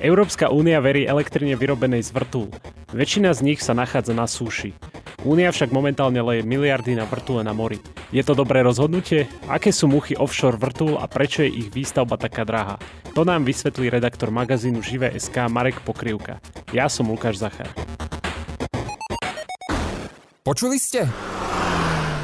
Európska únia verí elektrine vyrobenej z vrtúl. Väčšina z nich sa nachádza na súši. Únia však momentálne leje miliardy na vrtule na mori. Je to dobré rozhodnutie? Aké sú muchy offshore vrtúl a prečo je ich výstavba taká drahá? To nám vysvetlí redaktor magazínu Živé.sk Marek Pokrivka. Ja som Lukáš Zachar. Počuli ste?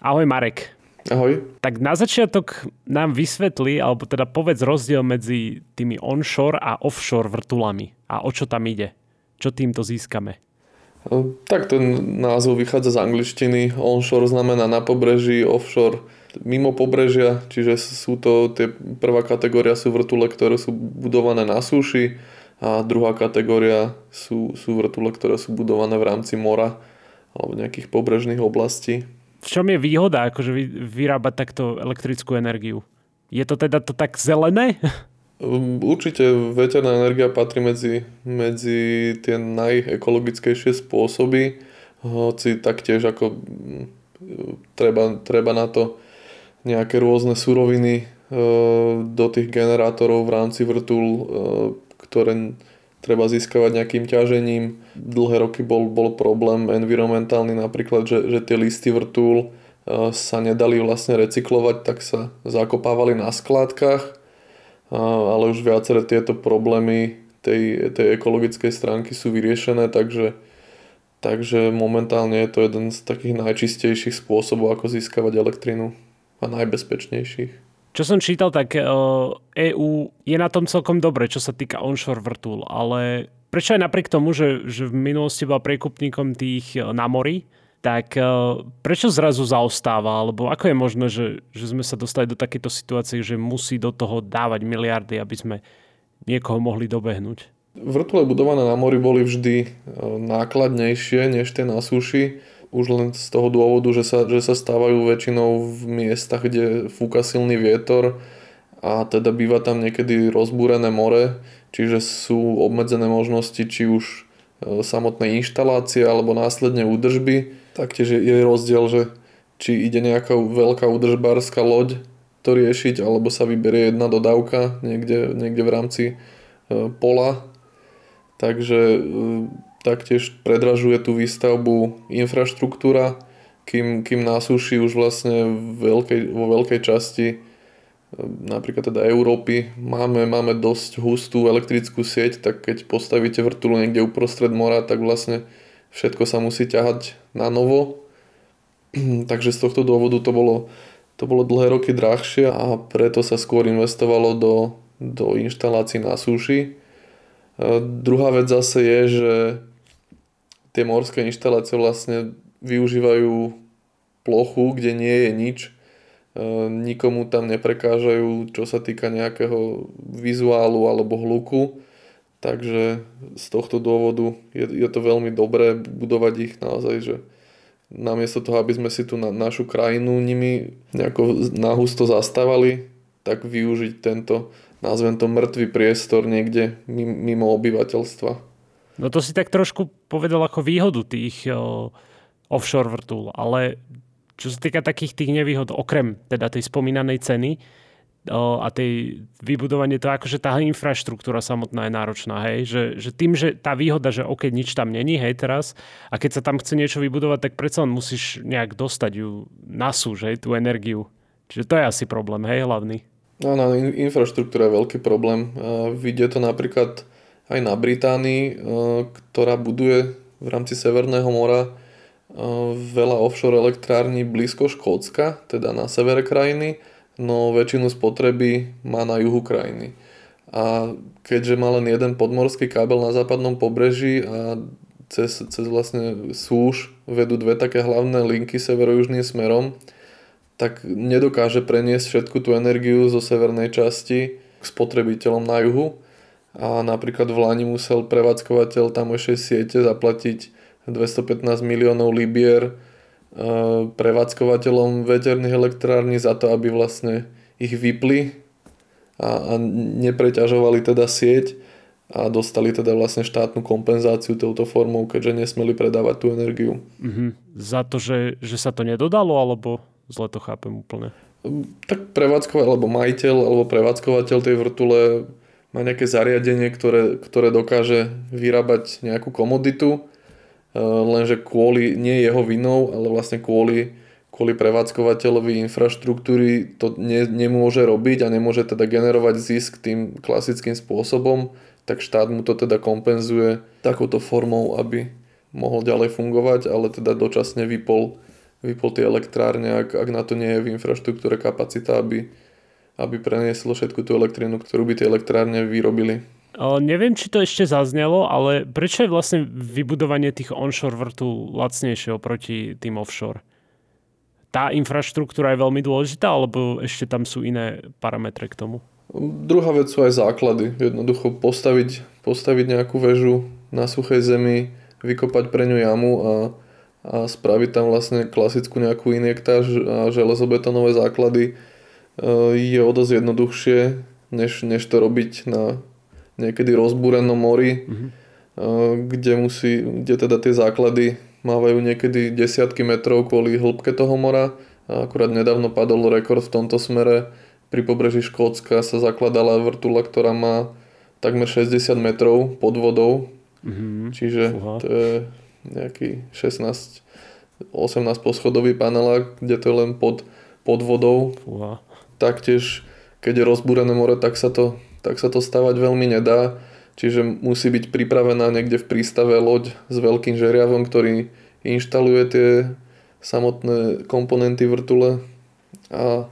Ahoj Marek. Ahoj. Tak na začiatok nám vysvetli, alebo teda povedz rozdiel medzi tými onshore a offshore vrtulami a o čo tam ide. Čo týmto získame? Tak ten názov vychádza z angličtiny. Onshore znamená na pobreží, offshore mimo pobrežia, čiže sú to tie prvá kategória sú vrtule, ktoré sú budované na súši a druhá kategória sú, sú vrtule, ktoré sú budované v rámci mora alebo nejakých pobrežných oblastí v čom je výhoda akože vy, vyrábať takto elektrickú energiu? Je to teda to tak zelené? Um, určite veterná energia patrí medzi, medzi tie najekologickejšie spôsoby, hoci taktiež ako mm, treba, treba na to nejaké rôzne suroviny e, do tých generátorov v rámci vrtul, e, ktoré treba získavať nejakým ťažením. Dlhé roky bol, bol problém environmentálny napríklad, že, že tie listy vrtúl e, sa nedali vlastne recyklovať, tak sa zakopávali na skládkach, e, ale už viaceré tieto problémy tej, tej ekologickej stránky sú vyriešené, takže, takže momentálne je to jeden z takých najčistejších spôsobov, ako získavať elektrinu a najbezpečnejších. Čo som čítal, tak EÚ je na tom celkom dobre, čo sa týka onshore vrtul, ale prečo aj napriek tomu, že, že v minulosti bola prekupníkom tých na mori, tak prečo zrazu zaostáva? Alebo ako je možné, že, že sme sa dostali do takéto situácie, že musí do toho dávať miliardy, aby sme niekoho mohli dobehnúť? Vrtule budované na mori boli vždy nákladnejšie než tie na súši už len z toho dôvodu, že sa, že sa stávajú väčšinou v miestach, kde fúka silný vietor a teda býva tam niekedy rozbúrené more, čiže sú obmedzené možnosti či už e, samotnej inštalácie alebo následne údržby. Taktiež je rozdiel, že či ide nejaká veľká údržbárska loď to riešiť, alebo sa vyberie jedna dodávka niekde, niekde v rámci e, pola. Takže e, taktiež predražuje tú výstavbu infraštruktúra, kým, kým na súši už vlastne veľkej, vo veľkej časti e, napríklad teda Európy máme, máme dosť hustú elektrickú sieť, tak keď postavíte vrtulu niekde uprostred mora, tak vlastne všetko sa musí ťahať na novo. Takže z tohto dôvodu to bolo, to bolo dlhé roky drahšie a preto sa skôr investovalo do, do inštalácií na súši. A druhá vec zase je, že tie morské inštalácie vlastne využívajú plochu, kde nie je nič, e, nikomu tam neprekážajú, čo sa týka nejakého vizuálu alebo hluku. Takže z tohto dôvodu je, je to veľmi dobré budovať ich naozaj, že namiesto toho, aby sme si tu na, našu krajinu nimi nejako nahusto zastávali, tak využiť tento, nazvem to mŕtvý priestor niekde mimo obyvateľstva. No to si tak trošku povedal ako výhodu tých o, offshore vrtúl, ale čo sa týka takých tých nevýhod, okrem teda tej spomínanej ceny o, a tej vybudovanie, to akože tá infraštruktúra samotná je náročná, hej, že, že tým, že tá výhoda, že ok, nič tam není, hej, teraz, a keď sa tam chce niečo vybudovať, tak predsa len musíš nejak dostať ju na súž, hej, tú energiu. Čiže to je asi problém, hej, hlavný. Áno, infraštruktúra je veľký problém. Vidie to napríklad aj na Británii, e, ktorá buduje v rámci Severného mora e, veľa offshore elektrární blízko Škótska, teda na severe krajiny, no väčšinu spotreby má na juhu krajiny. A keďže má len jeden podmorský kábel na západnom pobreží a cez, cez vlastne súž vedú dve také hlavné linky severo-južným smerom, tak nedokáže preniesť všetku tú energiu zo severnej časti k spotrebiteľom na juhu a napríklad v Lani musel prevádzkovateľ tamojšej siete zaplatiť 215 miliónov libier e, prevádzkovateľom veterných elektrární za to, aby vlastne ich vypli a, a nepreťažovali teda sieť a dostali teda vlastne štátnu kompenzáciu touto formou, keďže nesmeli predávať tú energiu. Mm-hmm. Za to, že, že sa to nedodalo, alebo zle to chápem úplne? Tak prevádzkovateľ, alebo majiteľ, alebo prevádzkovateľ tej vrtule má nejaké zariadenie, ktoré, ktoré dokáže vyrábať nejakú komoditu, e, lenže kvôli, nie jeho vinou, ale vlastne kvôli, kvôli prevádzkovateľovi infraštruktúry to ne, nemôže robiť a nemôže teda generovať zisk tým klasickým spôsobom, tak štát mu to teda kompenzuje takouto formou, aby mohol ďalej fungovať, ale teda dočasne vypol, vypol tie elektrárne, ak, ak na to nie je v infraštruktúre kapacita, aby, aby prenieslo všetku tú elektrínu, ktorú by tie elektrárne vyrobili. O, neviem, či to ešte zaznelo, ale prečo je vlastne vybudovanie tých onshore vrtu lacnejšie oproti tým offshore? Tá infraštruktúra je veľmi dôležitá, alebo ešte tam sú iné parametre k tomu? Druhá vec sú aj základy. Jednoducho postaviť, postaviť nejakú väžu na suchej zemi, vykopať pre ňu jamu a, a spraviť tam vlastne klasickú nejakú injektáž a železobetonové základy je o dosť jednoduchšie, než, než to robiť na niekedy rozbúrenom mori, mm-hmm. kde, musí, kde teda tie základy mávajú niekedy desiatky metrov kvôli hĺbke toho mora. A akurát nedávno padol rekord v tomto smere. Pri pobreží Škótska sa zakladala vrtula, ktorá má takmer 60 metrov pod vodou. Mm-hmm. Čiže Uha. to je nejaký 16 18 poschodový panelák, kde to je len pod, pod vodou. Uha taktiež keď je rozbúrené more, tak sa to, tak sa to stavať veľmi nedá. Čiže musí byť pripravená niekde v prístave loď s veľkým žeriavom, ktorý inštaluje tie samotné komponenty vrtule a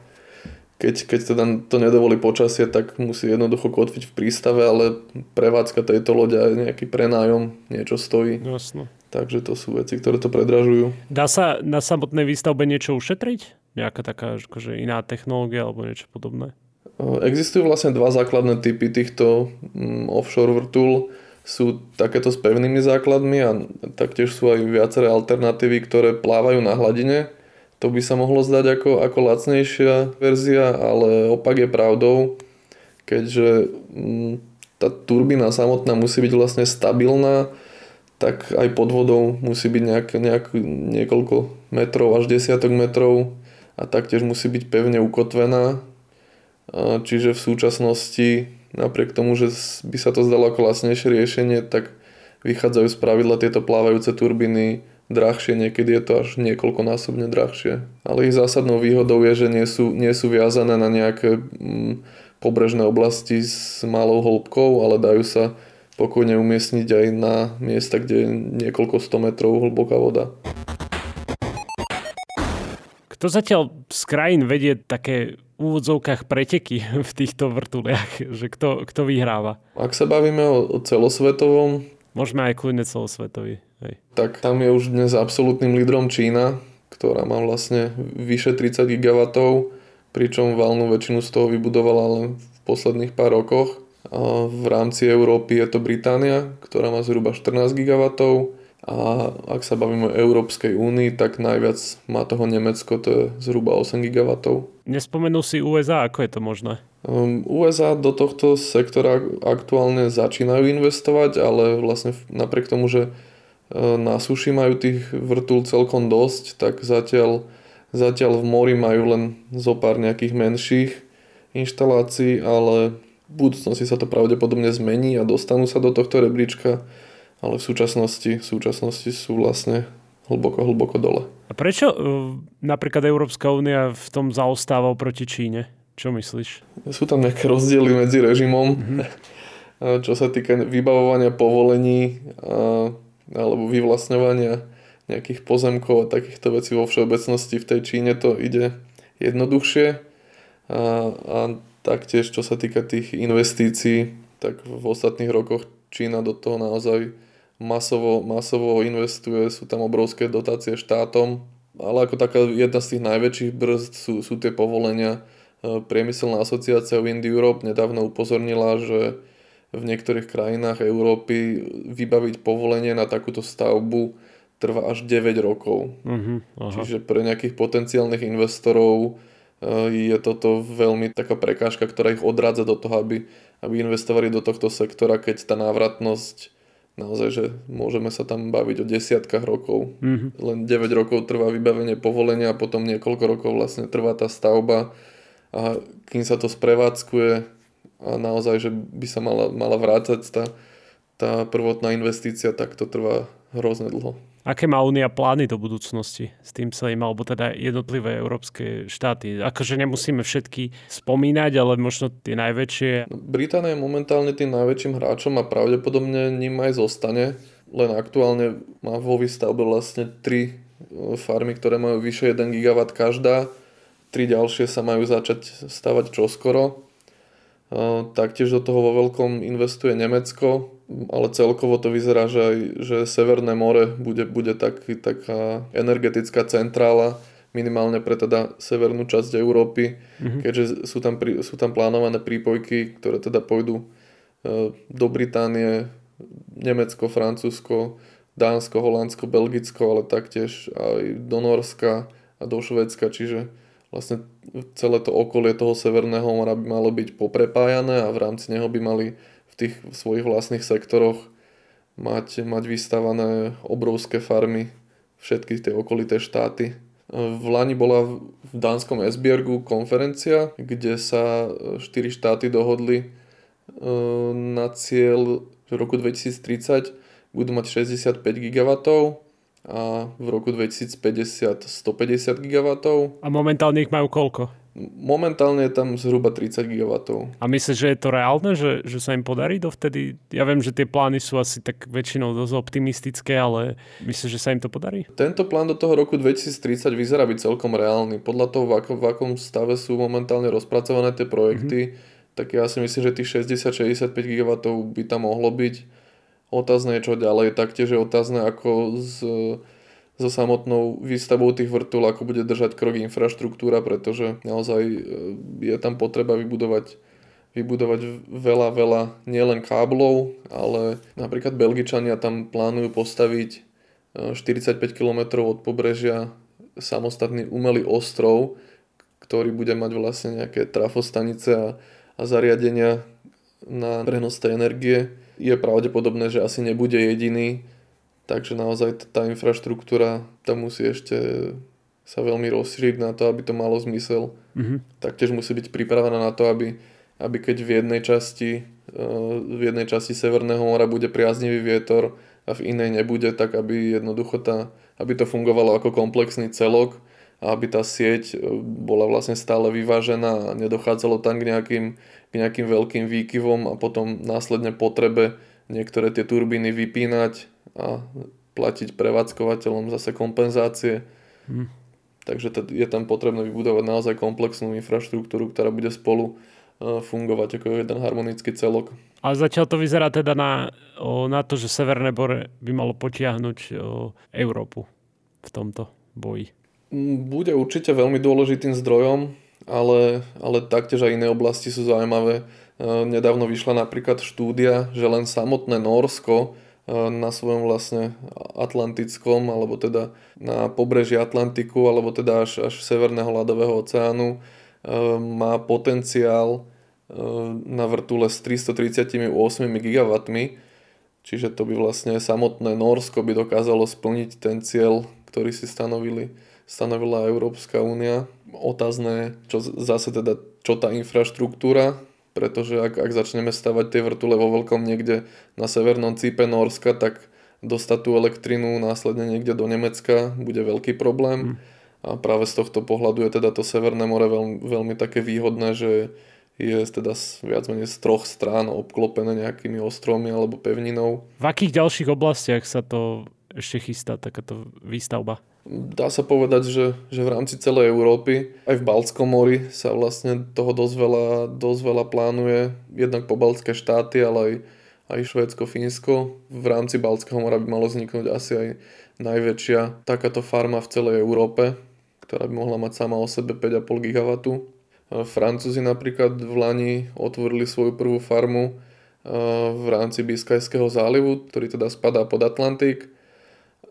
keď, keď teda to nedovolí počasie, tak musí jednoducho kotviť v prístave, ale prevádzka tejto lode aj nejaký prenájom niečo stojí. Jasno. Takže to sú veci, ktoré to predražujú. Dá sa na samotnej výstavbe niečo ušetriť? Nejaká taká akože iná technológia alebo niečo podobné? Existujú vlastne dva základné typy týchto mm, offshore vrtul. Sú takéto s pevnými základmi a taktiež sú aj viaceré alternatívy, ktoré plávajú na hladine. To by sa mohlo zdať ako, ako lacnejšia verzia, ale opak je pravdou, keďže mm, tá turbína samotná musí byť vlastne stabilná, tak aj pod vodou musí byť nejak, nejak, niekoľko metrov až desiatok metrov a taktiež musí byť pevne ukotvená. Čiže v súčasnosti, napriek tomu, že by sa to zdalo ako lacnejšie riešenie, tak vychádzajú z pravidla tieto plávajúce turbíny drahšie, niekedy je to až niekoľkonásobne drahšie. Ale ich zásadnou výhodou je, že nie sú, nie sú viazané na nejaké mm, pobrežné oblasti s malou hĺbkou, ale dajú sa pokojne umiestniť aj na miesta, kde je niekoľko 100 metrov hlboká voda. Kto zatiaľ z krajín vedie také v úvodzovkách preteky v týchto vrtuliach? Že kto, kto vyhráva? Ak sa bavíme o, o celosvetovom... Môžeme aj kľudne celosvetový. Hej. Tak tam je už dnes absolútnym lídrom Čína, ktorá má vlastne vyše 30 GW, pričom valnú väčšinu z toho vybudovala len v posledných pár rokoch. A v rámci Európy je to Británia, ktorá má zhruba 14 GW, a ak sa bavíme o Európskej únii, tak najviac má toho Nemecko, to je zhruba 8 GW. Nespomenul si USA, ako je to možné? Um, USA do tohto sektora aktuálne začínajú investovať, ale vlastne napriek tomu, že uh, na suši majú tých vrtul celkom dosť, tak zatiaľ, zatiaľ v mori majú len zo pár nejakých menších inštalácií, ale v budúcnosti sa to pravdepodobne zmení a dostanú sa do tohto rebríčka ale v súčasnosti, v súčasnosti sú vlastne hlboko, hlboko dole. A prečo uh, napríklad Európska únia v tom zaostáva proti Číne? Čo myslíš? Sú tam nejaké rozdiely medzi režimom, mm-hmm. čo sa týka vybavovania povolení a, alebo vyvlastňovania nejakých pozemkov a takýchto vecí vo všeobecnosti v tej Číne to ide jednoduchšie a, a taktiež čo sa týka tých investícií, tak v ostatných rokoch Čína do toho naozaj masovo, masovo investuje, sú tam obrovské dotácie štátom, ale ako taká jedna z tých najväčších brzd sú, sú tie povolenia priemyselná asociácia Wind Europe nedávno upozornila, že v niektorých krajinách Európy vybaviť povolenie na takúto stavbu trvá až 9 rokov. Uh-huh, Čiže pre nejakých potenciálnych investorov je toto veľmi taká prekážka, ktorá ich odrádza do toho, aby, aby investovali do tohto sektora, keď tá návratnosť naozaj, že môžeme sa tam baviť o desiatkách rokov. Mm-hmm. Len 9 rokov trvá vybavenie povolenia a potom niekoľko rokov vlastne trvá tá stavba a kým sa to sprevádzkuje a naozaj, že by sa mala, mala vrácať tá, tá prvotná investícia, tak to trvá hrozne dlho. Aké má Únia plány do budúcnosti s tým celým, alebo teda jednotlivé európske štáty? Akože nemusíme všetky spomínať, ale možno tie najväčšie. Británia je momentálne tým najväčším hráčom a pravdepodobne ním aj zostane. Len aktuálne má vo výstavbe vlastne tri e, farmy, ktoré majú vyše 1 GW každá. Tri ďalšie sa majú začať stavať čoskoro. E, taktiež do toho vo veľkom investuje Nemecko, ale celkovo to vyzerá, že, aj, že Severné more bude, bude tak, taká energetická centrála minimálne pre teda severnú časť Európy, mm-hmm. keďže sú tam, sú tam plánované prípojky, ktoré teda pôjdu e, do Británie, Nemecko, Francúzsko, Dánsko, Holandsko, Belgicko, ale taktiež aj do Norska a do Švedska, čiže vlastne celé to okolie toho Severného mora by malo byť poprepájané a v rámci neho by mali tých svojich vlastných sektoroch mať, mať vystavané obrovské farmy, všetky tie okolité štáty. V Lani bola v dánskom Esbjergu konferencia, kde sa štyri štáty dohodli e, na cieľ, že v roku 2030 budú mať 65 GW a v roku 2050 150 GW. A momentálne ich majú koľko? Momentálne je tam zhruba 30 GW. A myslíš, že je to reálne, že, že sa im podarí dovtedy? Ja viem, že tie plány sú asi tak väčšinou dosť optimistické, ale myslíš, že sa im to podarí? Tento plán do toho roku 2030 vyzerá byť celkom reálny. Podľa toho, v akom, v akom stave sú momentálne rozpracované tie projekty, mm-hmm. tak ja si myslím, že tých 60-65 GW by tam mohlo byť. Otázne je čo ďalej. Taktiež je otázne, ako z so samotnou výstavou tých vrtul, ako bude držať krok infraštruktúra, pretože naozaj e, je tam potreba vybudovať vybudovať veľa, veľa nielen káblov, ale napríklad Belgičania tam plánujú postaviť 45 e, km od pobrežia samostatný umelý ostrov, ktorý bude mať vlastne nejaké trafostanice a, a zariadenia na prenos tej energie. Je pravdepodobné, že asi nebude jediný, Takže naozaj tá infraštruktúra tam musí ešte sa veľmi rozšíriť na to, aby to malo zmysel. Mm-hmm. Taktiež musí byť pripravená na to, aby, aby keď v jednej časti eh, v jednej časti Severného mora bude priaznivý vietor a v inej nebude, tak aby jednoducho tá, aby to fungovalo ako komplexný celok a aby tá sieť eh, bola vlastne stále vyvážená a nedochádzalo tam k nejakým, k nejakým veľkým výkyvom a potom následne potrebe niektoré tie turbíny vypínať a platiť prevádzkovateľom zase kompenzácie. Hmm. Takže je tam potrebné vybudovať naozaj komplexnú infraštruktúru, ktorá bude spolu e, fungovať ako jeden harmonický celok. A zatiaľ to vyzerá teda na, na to, že Severné bore by malo potiahnuť Európu v tomto boji. Bude určite veľmi dôležitým zdrojom, ale, ale taktiež aj iné oblasti sú zaujímavé. E, nedávno vyšla napríklad štúdia, že len samotné Norsko na svojom vlastne atlantickom, alebo teda na pobreží Atlantiku, alebo teda až, až Severného ľadového oceánu má potenciál na vrtule s 338 GW, čiže to by vlastne samotné Norsko by dokázalo splniť ten cieľ, ktorý si stanovili, stanovila Európska únia. Otázne, čo zase teda, čo tá infraštruktúra pretože ak, ak začneme stavať tie vrtule vo veľkom niekde na severnom cípe Norska, tak dostať tú elektrinu následne niekde do Nemecka bude veľký problém. Mm. A práve z tohto pohľadu je teda to Severné more veľmi, veľmi také výhodné, že je teda viac menej z troch strán obklopené nejakými ostrovmi alebo pevninou. V akých ďalších oblastiach sa to ešte chystá takáto výstavba? Dá sa povedať, že, že v rámci celej Európy, aj v Baltskom mori sa vlastne toho dosť veľa, dosť veľa plánuje. Jednak po Baltské štáty, ale aj, aj Švédsko, Fínsko. V rámci Baltského mora by malo vzniknúť asi aj najväčšia takáto farma v celej Európe, ktorá by mohla mať sama o sebe 5,5 GW. Francúzi napríklad v Lani otvorili svoju prvú farmu v rámci Biskajského zálivu, ktorý teda spadá pod Atlantik.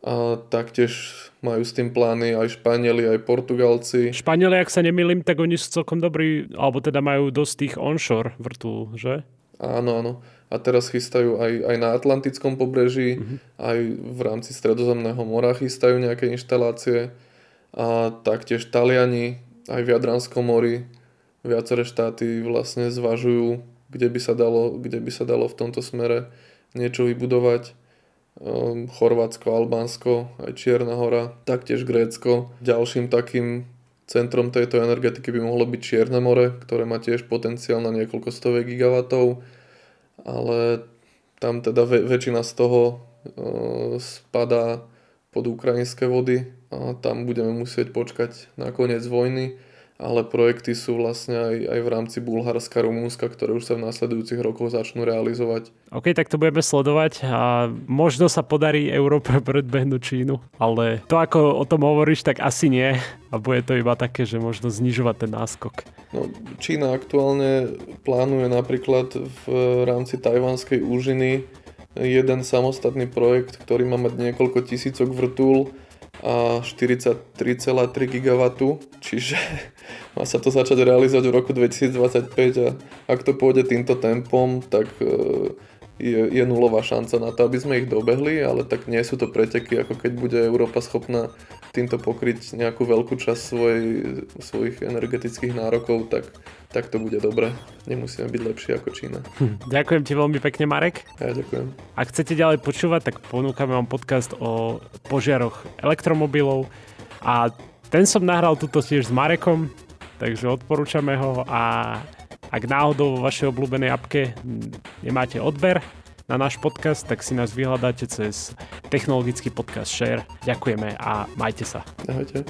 A taktiež majú s tým plány aj Španieli, aj Portugalci. Španieli, ak sa nemýlim, tak oni sú celkom dobrí, alebo teda majú dosť tých onshore vrtul, že? Áno, áno. A teraz chystajú aj, aj na Atlantickom pobreží, mm-hmm. aj v rámci Stredozemného mora chystajú nejaké inštalácie. A taktiež Taliani, aj v Jadranskom mori, viaceré štáty vlastne zvažujú, kde by sa dalo, kde by sa dalo v tomto smere niečo vybudovať. Um, Chorvátsko, Albánsko, aj Čierna hora, taktiež Grécko. Ďalším takým centrom tejto energetiky by mohlo byť Čierne more, ktoré má tiež potenciál na niekoľko stovek gigawatov, ale tam teda väč- väčšina z toho uh, spadá pod ukrajinské vody a tam budeme musieť počkať na koniec vojny ale projekty sú vlastne aj, aj v rámci Bulharska, Rumúnska, ktoré už sa v následujúcich rokoch začnú realizovať. OK, tak to budeme sledovať a možno sa podarí Európe predbehnúť Čínu, ale to ako o tom hovoríš, tak asi nie a bude to iba také, že možno znižovať ten náskok. No, Čína aktuálne plánuje napríklad v rámci tajvanskej úžiny jeden samostatný projekt, ktorý má mať niekoľko tisícok vrtúl a 43,3 GW, čiže má sa to začať realizovať v roku 2025 a ak to pôjde týmto tempom, tak e, je, je nulová šanca na to, aby sme ich dobehli, ale tak nie sú to preteky, ako keď bude Európa schopná týmto pokryť nejakú veľkú časť svoj, svojich energetických nárokov, tak, tak to bude dobre. Nemusíme byť lepší ako Čína. Hm, ďakujem ti veľmi pekne, Marek. Ja ďakujem. Ak chcete ďalej počúvať, tak ponúkame vám podcast o požiaroch elektromobilov a ten som nahral tuto tiež s Marekom, takže odporúčame ho a ak náhodou vo vašej obľúbenej apke nemáte odber, na náš podcast, tak si nás vyhľadáte cez technologický podcast Share. Ďakujeme a majte sa. Ahojte.